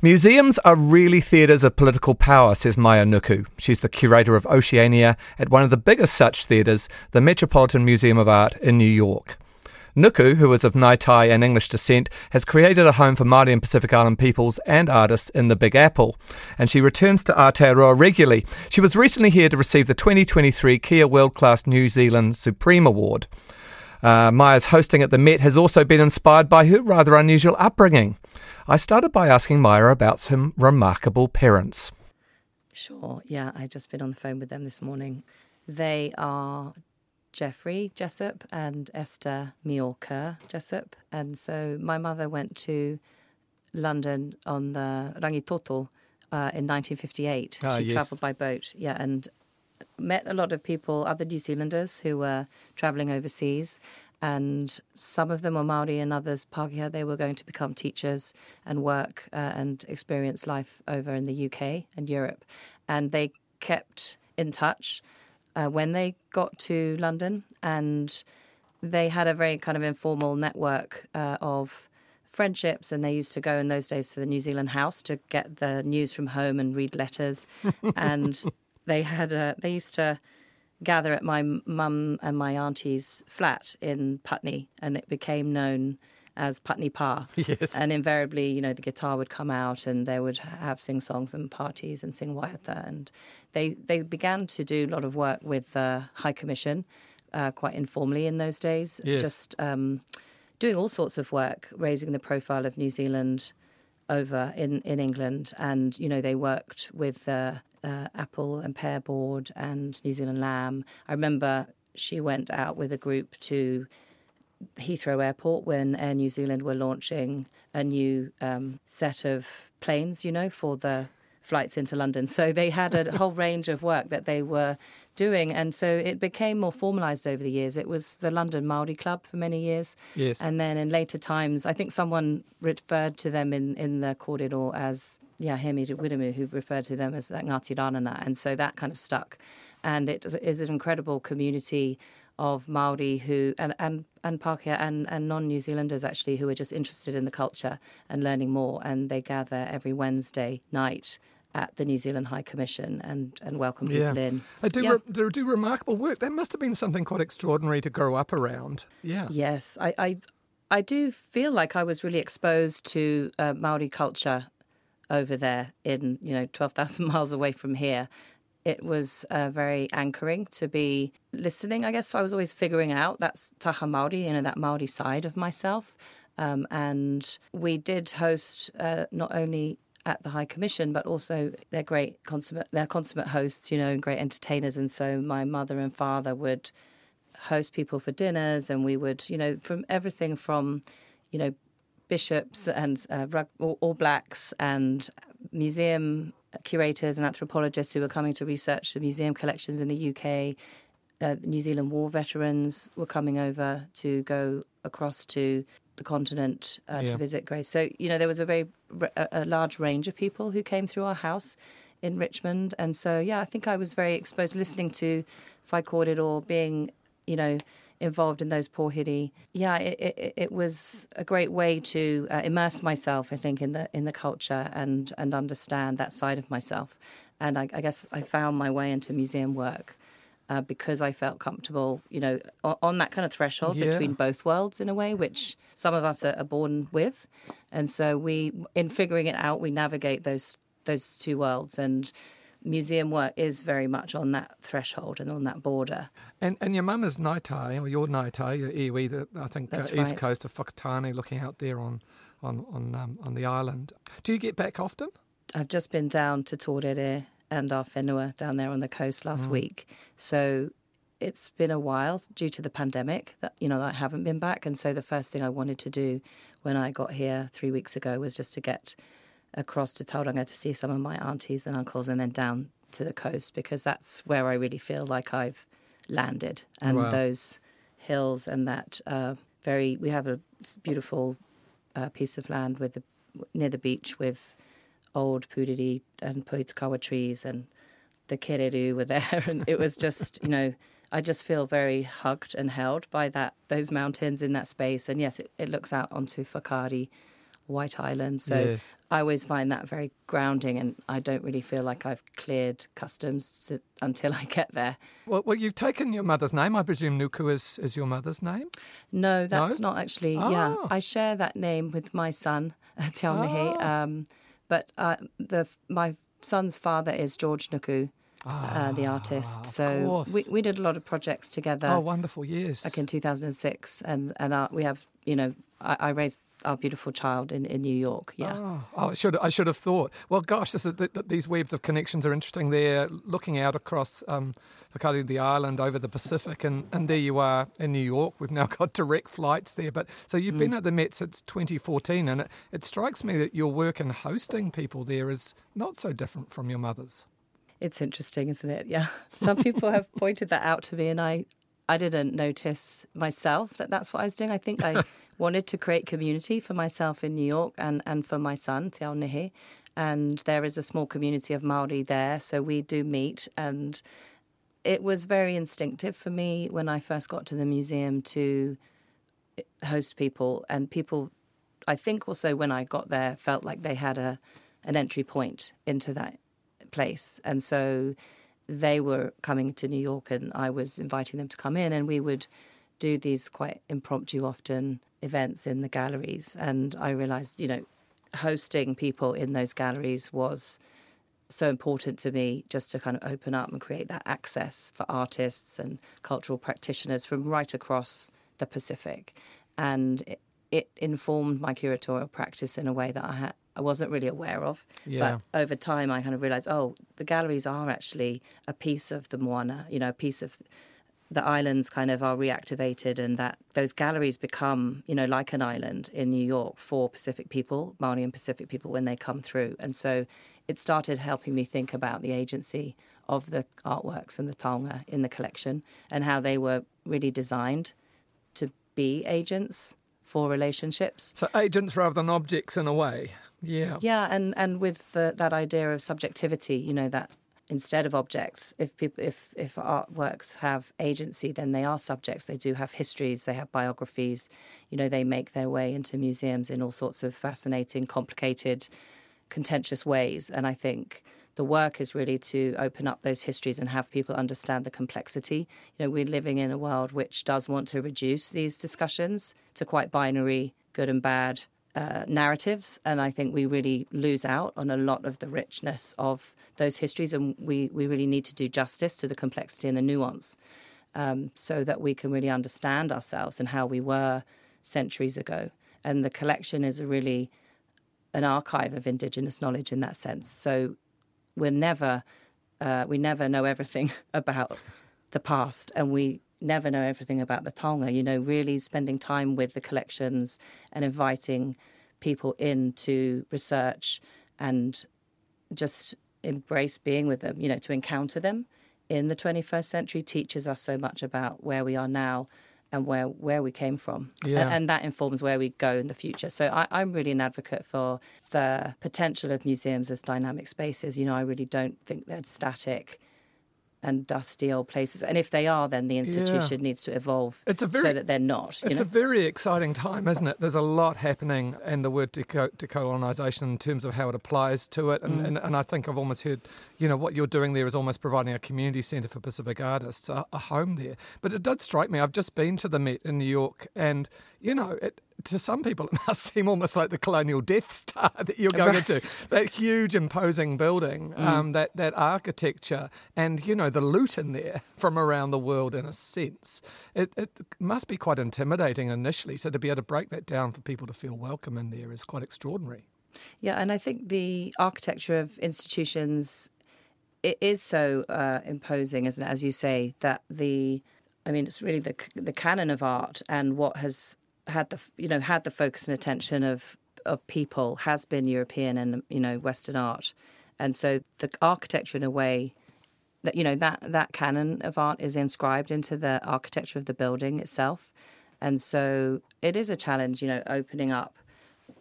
Museums are really theatres of political power, says Maia Nuku. She's the curator of Oceania at one of the biggest such theatres, the Metropolitan Museum of Art in New York. Nuku, who is of Ngāi and English descent, has created a home for Māori and Pacific Island peoples and artists in the Big Apple, and she returns to Aotearoa regularly. She was recently here to receive the 2023 Kea World Class New Zealand Supreme Award. Uh, Maia's hosting at the Met has also been inspired by her rather unusual upbringing. I started by asking Maya about some remarkable parents. Sure, yeah, I just been on the phone with them this morning. They are Jeffrey Jessup and Esther Miorca Jessup. And so my mother went to London on the Rangitoto uh, in 1958. Ah, she yes. travelled by boat, yeah, and met a lot of people, other New Zealanders who were travelling overseas. And some of them were Maori and others Pākehā. They were going to become teachers and work uh, and experience life over in the UK and Europe. And they kept in touch uh, when they got to London. And they had a very kind of informal network uh, of friendships and they used to go in those days to the New Zealand house to get the news from home and read letters and they had a they used to gather at my mum and my auntie's flat in Putney and it became known as Putney Pa. Yes. And invariably, you know, the guitar would come out and they would have sing songs and parties and sing waiata. And they, they began to do a lot of work with the High Commission uh, quite informally in those days. Yes. Just um, doing all sorts of work, raising the profile of New Zealand over in, in England. And, you know, they worked with the uh, Apple and Pear Board and New Zealand Lamb. I remember she went out with a group to Heathrow Airport when Air New Zealand were launching a new um, set of planes, you know, for the flights into London. So they had a whole range of work that they were doing. And so it became more formalised over the years. It was the London Maori Club for many years. Yes. And then in later times, I think someone referred to them in, in the corridor as, yeah, Hemi Wiremu, who referred to them as that Ngāti Rānana. And so that kind of stuck. And it is an incredible community of Maori who and and and Pākehā and and non-New Zealanders actually who are just interested in the culture and learning more, and they gather every Wednesday night at the New Zealand High Commission and and welcome people in. They do, Yeah. re- they do remarkable work. That must have been something quite extraordinary to grow up around. Yeah. Yes, I, I, I do feel like I was really exposed to uh, Maori culture over there in you know twelve thousand miles away from here. It was uh, very anchoring to be listening. I guess I was always figuring out that's taha Maori, you know, that Maori side of myself. Um, and we did host uh, not only at the High Commission, but also they're great consummate, they're consummate hosts, you know, and great entertainers. And so my mother and father would host people for dinners, and we would, you know, from everything from, you know, bishops and uh, rug, all, all blacks and museum curators and anthropologists who were coming to research the museum collections in the UK. Uh, New Zealand war veterans were coming over to go across to the continent uh, Yeah. to visit graves. So you know there was a very a, a large range of people who came through our house in Richmond, and so yeah, I think I was very exposed listening to Whai or being you know involved in those pohiri. Yeah, it, it, it was a great way to uh, immerse myself, I think, in the in the culture and and understand that side of myself. And I, I guess I found my way into museum work uh, because I felt comfortable, you know, on, on that kind of threshold Yeah. between both worlds in a way, which some of us are, are born with. And so we, in figuring it out, we navigate those those two worlds and. Museum work is very much on that threshold and on that border. And and your mum is Ngāi, or your Ngāi, your iwi, the, I think uh, That's east coast of Whakatane, looking out there on on on um, on the island. Do you get back often? I've just been down to Torere and our whenua down there on the coast last week. So it's been a while due to the pandemic that you know I haven't been back and so the first thing I wanted to do when I got here 3 weeks ago was just to get across to Tauranga to see some of my aunties and uncles and then down to the coast because that's where I really feel like I've landed and Wow. those hills and that uh, very we have a beautiful uh, piece of land with the, near the beach with old puriri and pohutukawa trees and the kereru were there and it was just you know I just feel very hugged and held by that those mountains in that space and yes it, it looks out onto Whakaari, White Island. So Yes. I always find that very grounding, and I don't really feel like I've cleared customs to, until I get there. Well, well, you've taken your mother's name. I presume Nuku is, is your mother's name. No, that's not actually. Yeah, Ah. I share that name with my son, Tiaunahi. Ah. Um, but uh, the my son's father is George Nuku, uh, the artist. Ah, So we we did a lot of projects together. oh, wonderful! Yes. Back in 2006, and and our, we have you know I, I raised our beautiful child in, in New York. Yeah. Oh, oh, I should I should have thought. Well, gosh, this is, th- th- these webs of connections are interesting. They're looking out across um, the island, over the Pacific, and, and there you are in New York. We've now got direct flights there. But so you've been at the Met since 2014, and it, it strikes me that your work in hosting people there is not so different from your mother's. It's interesting, isn't it? Yeah. Some people have pointed that out to me, and I, I didn't notice myself that that's what I was doing. I think I wanted to create community for myself in New York and, and for my son, Te Ao Nihi. And there is a small community of Maori there, so we do meet. And it was very instinctive for me when I first got to the museum to host people, and people, I think also when I got there, felt like they had a an entry point into that place. And so they were coming to New York and I was inviting them to come in and we would do these quite impromptu often events in the galleries and I realized, you know, hosting people in those galleries was so important to me just to kind of open up and create that access for artists and cultural practitioners from right across the Pacific. And it, it informed my curatorial practice in a way that I had I wasn't really aware of. Yeah. But over time, I kind of realized, oh, the galleries are actually a piece of the Moana, you know, a piece of the islands kind of are reactivated and that those galleries become, you know, like an island in New York for Pacific people, Maori and Pacific people when they come through. And so it started helping me think about the agency of the artworks and the taonga in the collection and how they were really designed to be agents for relationships. So agents rather than objects in a way. Yeah. Yeah, and and with the, that idea of subjectivity, you know that instead of objects, if people if if artworks have agency, then they are subjects. They do have histories. They have biographies. You know, they make their way into museums in all sorts of fascinating, complicated, contentious ways. And I think the work is really to open up those histories and have people understand the complexity. You know, we're living in a world which does want to reduce these discussions to quite binary, good and bad uh, narratives, and I think we really lose out on a lot of the richness of those histories, and we, we really need to do justice to the complexity and the nuance, um, so that we can really understand ourselves and how we were centuries ago. And the collection is a really an archive of Indigenous knowledge in that sense. So we're never uh, we never know everything about the past, and we never know everything about the taonga. You know, really spending time with the collections and inviting people in to research and just embrace being with them. You know, to encounter them in the 21st century teaches us so much about where we are now and where where we came from, Yeah. and, and that informs where we go in the future. So I, I'm really an advocate for the potential of museums as dynamic spaces. You know, I really don't think they're static and dusty old places. And if they are, then the institution needs to evolve It's a so very- that they're not. You It's know? a very exciting time, isn't it? There's a lot happening in the word deco- decolonisation in terms of how it applies to it. Mm. And, and, and I think I've almost heard, you know, what you're doing there is almost providing a community centre for Pacific artists, a, a home there. But it did strike me, I've just been to the Met in New York, and, you know, it, to some people it must seem almost like the colonial Death Star that you're going Right. into. That huge, imposing building, um, that, that architecture, and, you know, the loot in there from around the world in a sense. It, it must be quite intimidating initially. So to be able to break that down for people to feel welcome in there is quite extraordinary. Yeah, and I think the architecture of institutions it is so uh, imposing, isn't it? As you say, that the, I mean, it's really the the canon of art and what has had the you know had the focus and attention of of people has been European and you know Western art, and so the architecture in a way that you know that that canon of art is inscribed into the architecture of the building itself, and so it is a challenge, you know, opening up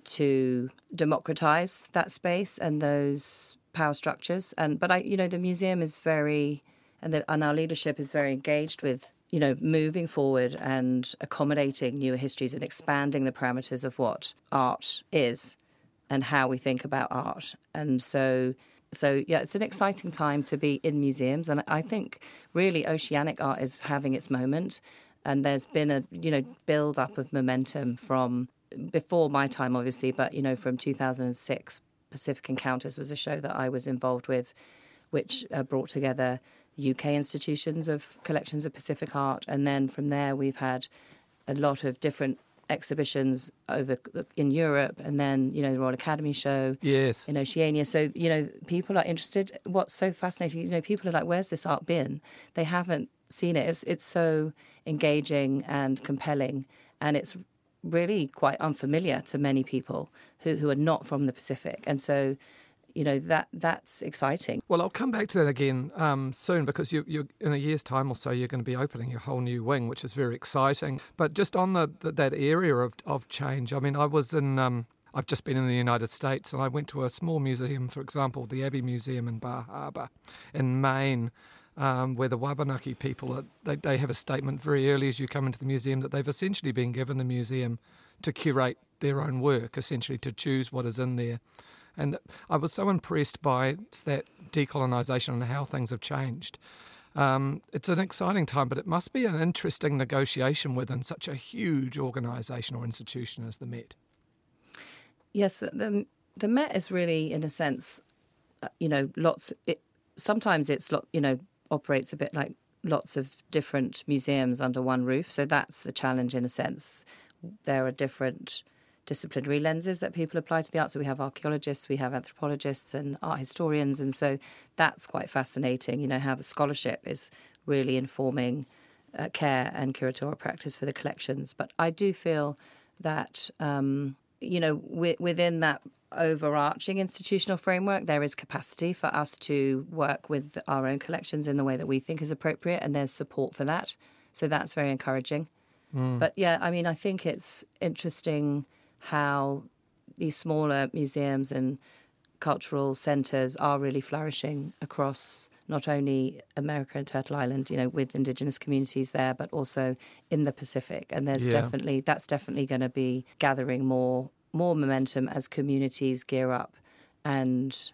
to democratize that space and those power structures. And but I, you know, the museum is very and the, and our leadership is very engaged with you know, moving forward and accommodating newer histories and expanding the parameters of what art is and how we think about art. And so, so yeah, it's an exciting time to be in museums, and I think really oceanic art is having its moment. And there's been a you know build up of momentum from before my time, obviously, but you know from 2006, Pacific Encounters was a show that I was involved with, which uh, brought together UK institutions of collections of Pacific art, and then from there we've had a lot of different exhibitions over in Europe, and then you know the Royal Academy show, yes, in Oceania. So you know people are interested. What's so fascinating, you know, people are like, "Where's this art been?" They haven't seen it. It's it's so engaging and compelling, and it's really quite unfamiliar to many people who who are not from the Pacific, and so you know that that's exciting. Well, I'll come back to that again um, soon because you, are in a year's time or so you're going to be opening a whole new wing, which is very exciting. But just on the, the that area of of change, I mean, I was in. Um, I've just been in the United States and I went to a small museum, for example, the Abbe Museum in Bar Harbor in Maine. Um, where the Wabanaki people are, they, they have a statement very early as you come into the museum that they've essentially been given the museum to curate their own work, essentially to choose what is in there. And I was so impressed by that decolonisation and how things have changed. Um, it's an exciting time, but it must be an interesting negotiation within such a huge organisation or institution as the Met. Yes, the the Met is really, in a sense, uh, you know, lots. It, sometimes it's lot, you know, operates a bit like lots of different museums under one roof. So that's the challenge, in a sense. There are different disciplinary lenses that people apply to the art. So we have archaeologists, we have anthropologists, and art historians, and so that's quite fascinating. You know how the scholarship is really informing uh, care and curatorial practice for the collections. But I do feel that. Um, you know, within that overarching institutional framework, there is capacity for us to work with our own collections in the way that we think is appropriate, and there's support for that. So that's very encouraging. Mm. But yeah, I mean, I think it's interesting how these smaller museums and cultural centres are really flourishing across not only America and Turtle Island, you know, with indigenous communities there, but also in the Pacific. And there's yeah. definitely that's definitely going to be gathering more more momentum as communities gear up and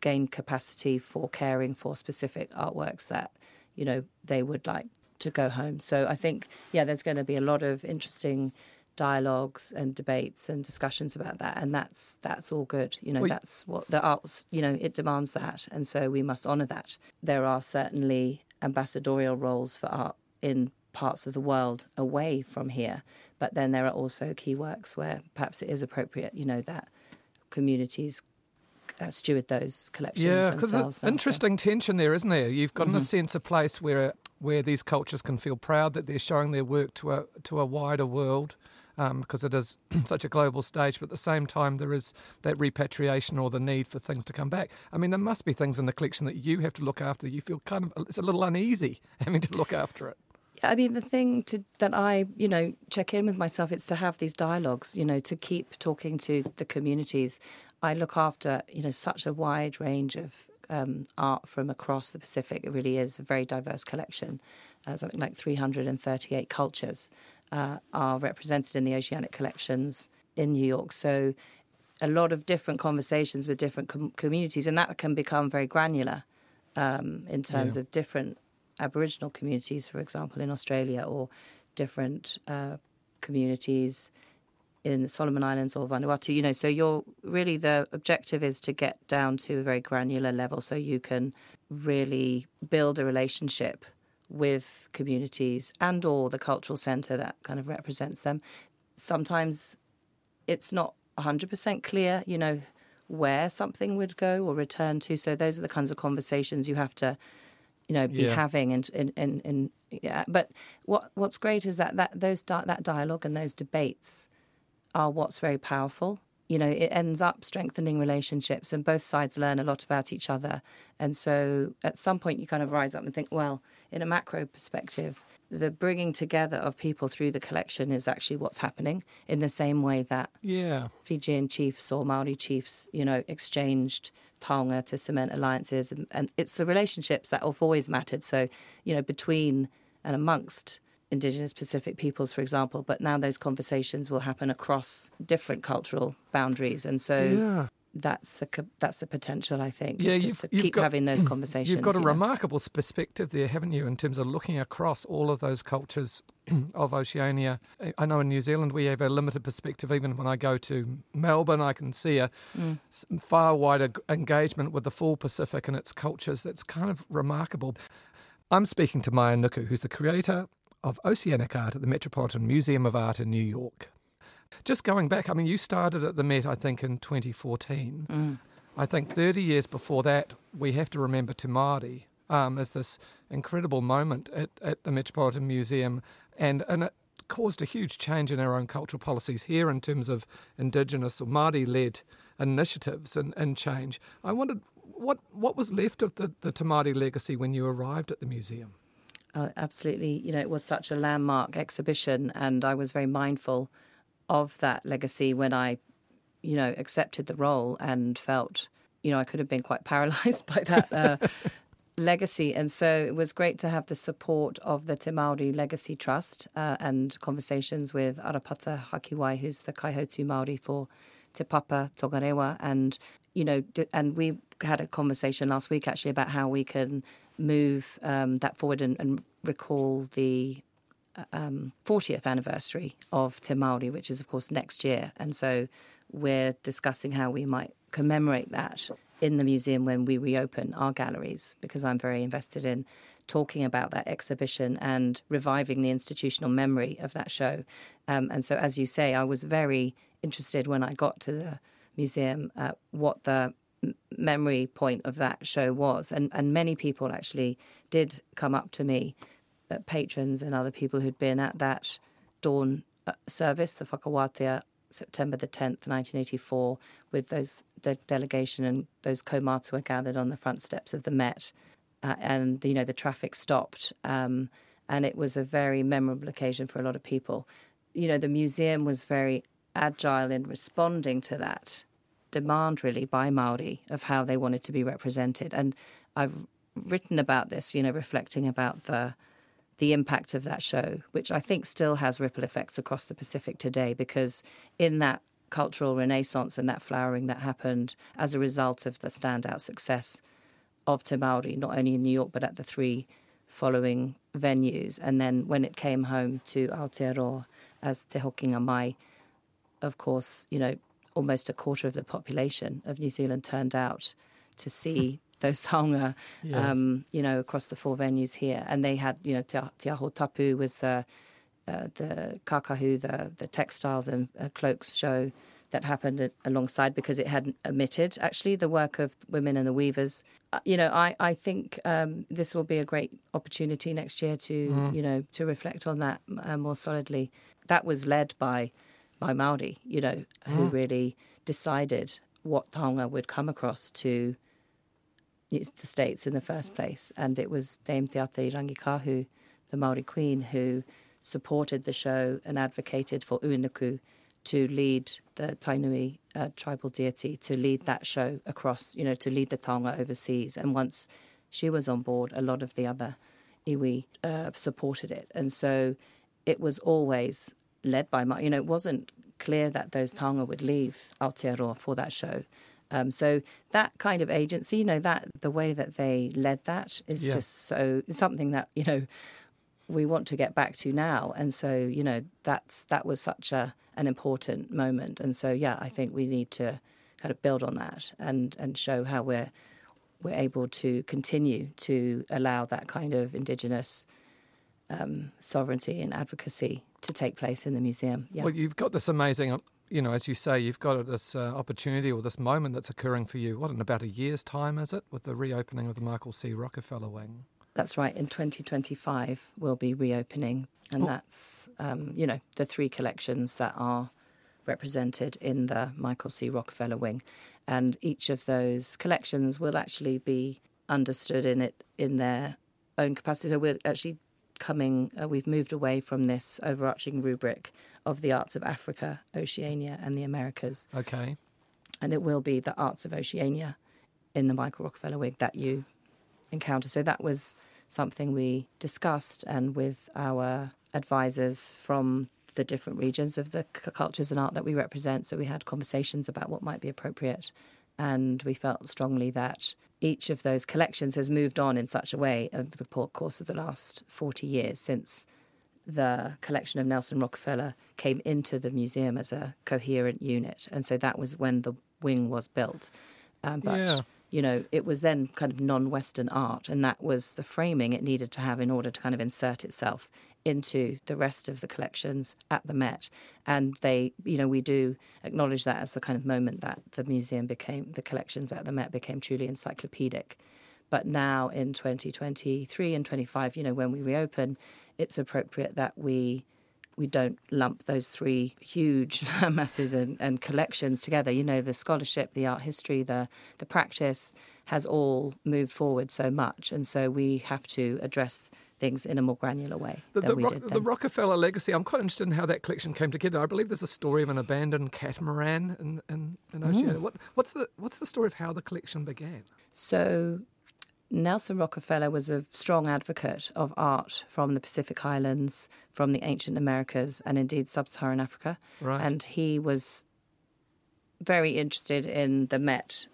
gain capacity for caring for specific artworks that you know they would like to go home. So I think yeah, there's going to be a lot of interesting dialogues and debates and discussions about that and that's that's all good. You know well, that's what the arts you know it demands that and so we must honor that. There are certainly ambassadorial roles for art in parts of the world away from here but then there are also key works where perhaps it is appropriate you know that communities uh, steward those collections yeah because interesting tension there isn't there? You've got mm-hmm. in a sense a place where where these cultures can feel proud that they're showing their work to a to a wider world because um, it is such a global stage. But at the same time, there is that repatriation or the need for things to come back. I mean, there must be things in the collection that you have to look after. You feel kind of it's a little uneasy having to look after it. Yeah, I mean, the thing to, that I, you know, check in with myself is to have these dialogues, you know, to keep talking to the communities. I look after, you know, such a wide range of um, art from across the Pacific. It really is a very diverse collection, uh, something like 338 cultures uh, are represented in the oceanic collections in New York. So a lot of different conversations with different com- communities, and that can become very granular um, in terms yeah. of different Aboriginal communities, for example, in Australia, or different uh, communities in the Solomon Islands or Vanuatu. You know, so you're really the objective is to get down to a very granular level, so you can really build a relationship with communities and or the cultural centre that kind of represents them. Sometimes it's not 100% clear, you know, where something would go or return to. So those are the kinds of conversations you have to, you know, be yeah. having. And, and, and, and, yeah. But what what's great is that, that those that dialogue and those debates are what's very powerful you know, it ends up strengthening relationships and both sides learn a lot about each other. And so at some point you kind of rise up and think, well, in a macro perspective, the bringing together of people through the collection is actually what's happening in the same way that yeah. Fijian chiefs or Maori chiefs, you know, exchanged taonga to cement alliances. And, and it's the relationships that have always mattered. So, you know, between and amongst Indigenous Pacific peoples, for example. But now those conversations will happen across different cultural boundaries, and so yeah. That's the that's the potential. I think. Yeah, you've, just to you've keep got, having those conversations. You've got a you know. remarkable perspective there, haven't you, in terms of looking across all of those cultures of Oceania. I know in New Zealand we have a limited perspective. Even when I go to Melbourne, I can see a Mm. far wider engagement with the full Pacific and its cultures. That's kind of remarkable. I'm speaking to Maia Nuku, who's the creator of Oceanic Art at the Metropolitan Museum of Art in New York. Just going back, I mean, you started at the Met, I think, in 2014. Mm. I think 30 years before that, we have to remember Te Māori um, as this incredible moment at, at the Metropolitan Museum, and, and it caused a huge change in our own cultural policies here in terms of Indigenous or Māori led initiatives and, and change. I wondered what, what was left of the, the Te Māori legacy when you arrived at the museum? Oh, absolutely. You know, it was such a landmark exhibition, and I was very mindful of that legacy when I, you know, accepted the role and felt, you know, I could have been quite paralyzed by that uh, legacy. And so it was great to have the support of the Te Māori Legacy Trust uh, and conversations with Arapata Hakiwai, who's the Kaihautū Māori for Te Papa Tongarewa. And, you know, d- and we had a conversation last week actually about how we can move um, that forward and, and recall the um, 40th anniversary of Te Māori, which is, of course, next year. And so we're discussing how we might commemorate that in the museum when we reopen our galleries, because I'm very invested in talking about that exhibition and reviving the institutional memory of that show. Um, and so, as you say, I was very interested when I got to the museum uh, what the memory point of that show was. And, and many people actually did come up to me patrons and other people who'd been at that dawn uh, service, the Whakawatea, September the 10th, 1984, with those the delegation and those kaumātua gathered on the front steps of the Met. Uh, and, you know, the traffic stopped. Um, and it was a very memorable occasion for a lot of people. You know, the museum was very agile in responding to that demand, really, by Maori of how they wanted to be represented. And I've written about this, you know, reflecting about the the impact of that show, which I think still has ripple effects across the Pacific today, because in that cultural renaissance and that flowering that happened as a result of the standout success of Te Māori, not only in New York, but at the three following venues. And then when it came home to Aotearoa as Te Hokinga Mai, of course, you know, almost a quarter of the population of New Zealand turned out to see those taonga, Yeah. um, you know, across the four venues here. And they had, you know, Te, Te Aho Tapu was the uh, the kakahu, the the textiles and uh, cloaks show that happened alongside because it had omitted actually the work of women and the weavers. Uh, you know, I I think um, this will be a great opportunity next year to you know to reflect on that uh, more solidly. That was led by by Maori, you know, who really decided what taonga would come across to the states in the first place, and it was Dame Te Atairangikaahu, the Maori Queen, who supported the show and advocated for Uenuku to lead the Tainui uh, tribal deity to lead that show across, you know, to lead the taonga overseas. And once she was on board, a lot of the other iwi uh, supported it, and so it was always led by. You know, it wasn't clear that those taonga would leave Aotearoa for that show. Um, so that kind of agency, you know, that the way that they led that is Yeah. just so something that you know we want to get back to now. And so you know that's that was such a an important moment. And so yeah, I think we need to kind of build on that and and show how we're we're able to continue to allow that kind of indigenous um, sovereignty and advocacy to take place in the museum. Yeah. Well, you've got this amazing, you know, as you say, you've got this uh, opportunity or this moment that's occurring for you. What, in about a year's time, is it, with the reopening of the Michael C. Rockefeller Wing? That's right. In 2025, we'll be reopening, and Oh. that's um, you know the three collections that are represented in the Michael C. Rockefeller wing, and each of those collections will actually be understood in it in their own capacity. So we're actually coming. Uh, we've moved away from this overarching rubric of the arts of Africa, Oceania, and the Americas, Okay. and it will be the arts of Oceania in the Michael Rockefeller wig that you encounter. So that was something we discussed and with our advisors from the different regions of the cultures and art that we represent. So we had conversations about what might be appropriate. And we felt strongly that each of those collections has moved on in such a way over the course of the last 40 years since the collection of Nelson Rockefeller came into the museum as a coherent unit. And so that was when the wing was built. Um, but, Yeah. you know, it was then kind of non Western art. And that was the framing it needed to have in order to kind of insert itself into the rest of the collections at the Met. And they, you know, we do acknowledge that as the kind of moment that the museum became, the collections at the Met became truly encyclopedic. But now in 2023 and 25, you know, when we reopen, it's appropriate that we we don't lump those three huge masses and, and collections together. You know, the scholarship, the art history, the the practice has all moved forward so much, and so we have to address things in a more granular way The, the, did the. Rockefeller legacy, I'm quite interested in how that collection came together. I believe there's a story of an abandoned catamaran in, in, in Mm. What, what's, the, what's the story of how the collection began? So Nelson Rockefeller was a strong advocate of art from the Pacific Islands, from the ancient Americas, and indeed sub Saharan Africa. Right. And he was very interested in the Met,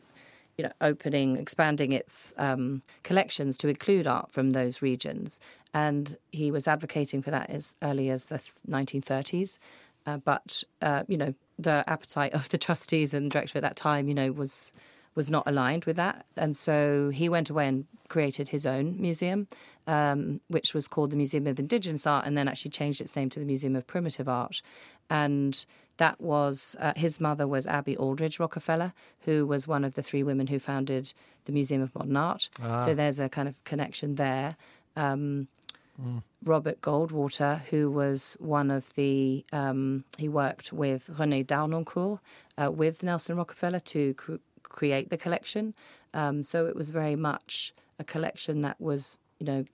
you know, opening, expanding its um, collections to include art from those regions. And he was advocating for that as early as the 1930s. Uh, but, uh, you know, the appetite of the trustees and director at that time, you know, was was not aligned with that. And so he went away and created his own museum, um, which was called the Museum of Indigenous Art, and then actually changed its name to the Museum of Primitive Art. And that was uh, his mother was Abby Aldrich Rockefeller, who was one of the three women who founded the Museum of Modern Art. So there's a kind of connection there. Um, Robert Goldwater, who was one of the, um, he worked with René d'Harnoncourt, uh, with Nelson Rockefeller to cr- create the collection. Um, so it was very much a collection that was, you know,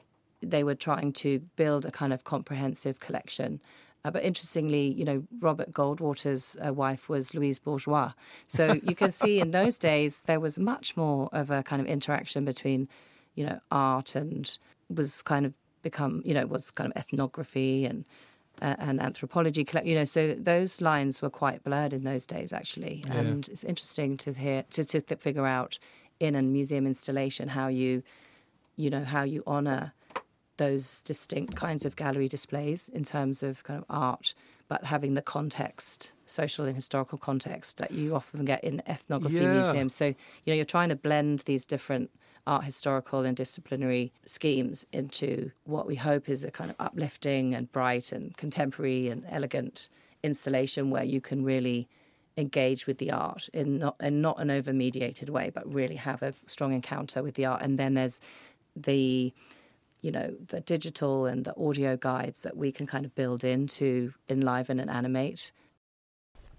they were trying to build a kind of comprehensive collection. Uh, but interestingly, you know, Robert Goldwater's uh, wife was Louise Bourgeois. So you can see in those days there was much more of a kind of interaction between, you know, art and was kind of become, you know, was kind of ethnography and uh, and anthropology. You know, so those lines were quite blurred in those days, actually. And it's interesting to hear to to figure out in a museum installation how you, you know, how you honour those distinct kinds of gallery displays in terms of kind of art, but having the context, social and historical context that you often get in ethnography Yeah. museums. So, you know, you're trying to blend these different art historical and disciplinary schemes into what we hope is a kind of uplifting and bright and contemporary and elegant installation where you can really engage with the art in not in not an over mediated way, but really have a strong encounter with the art. And then there's the you know the digital and the audio guides that we can kind of build in to enliven and animate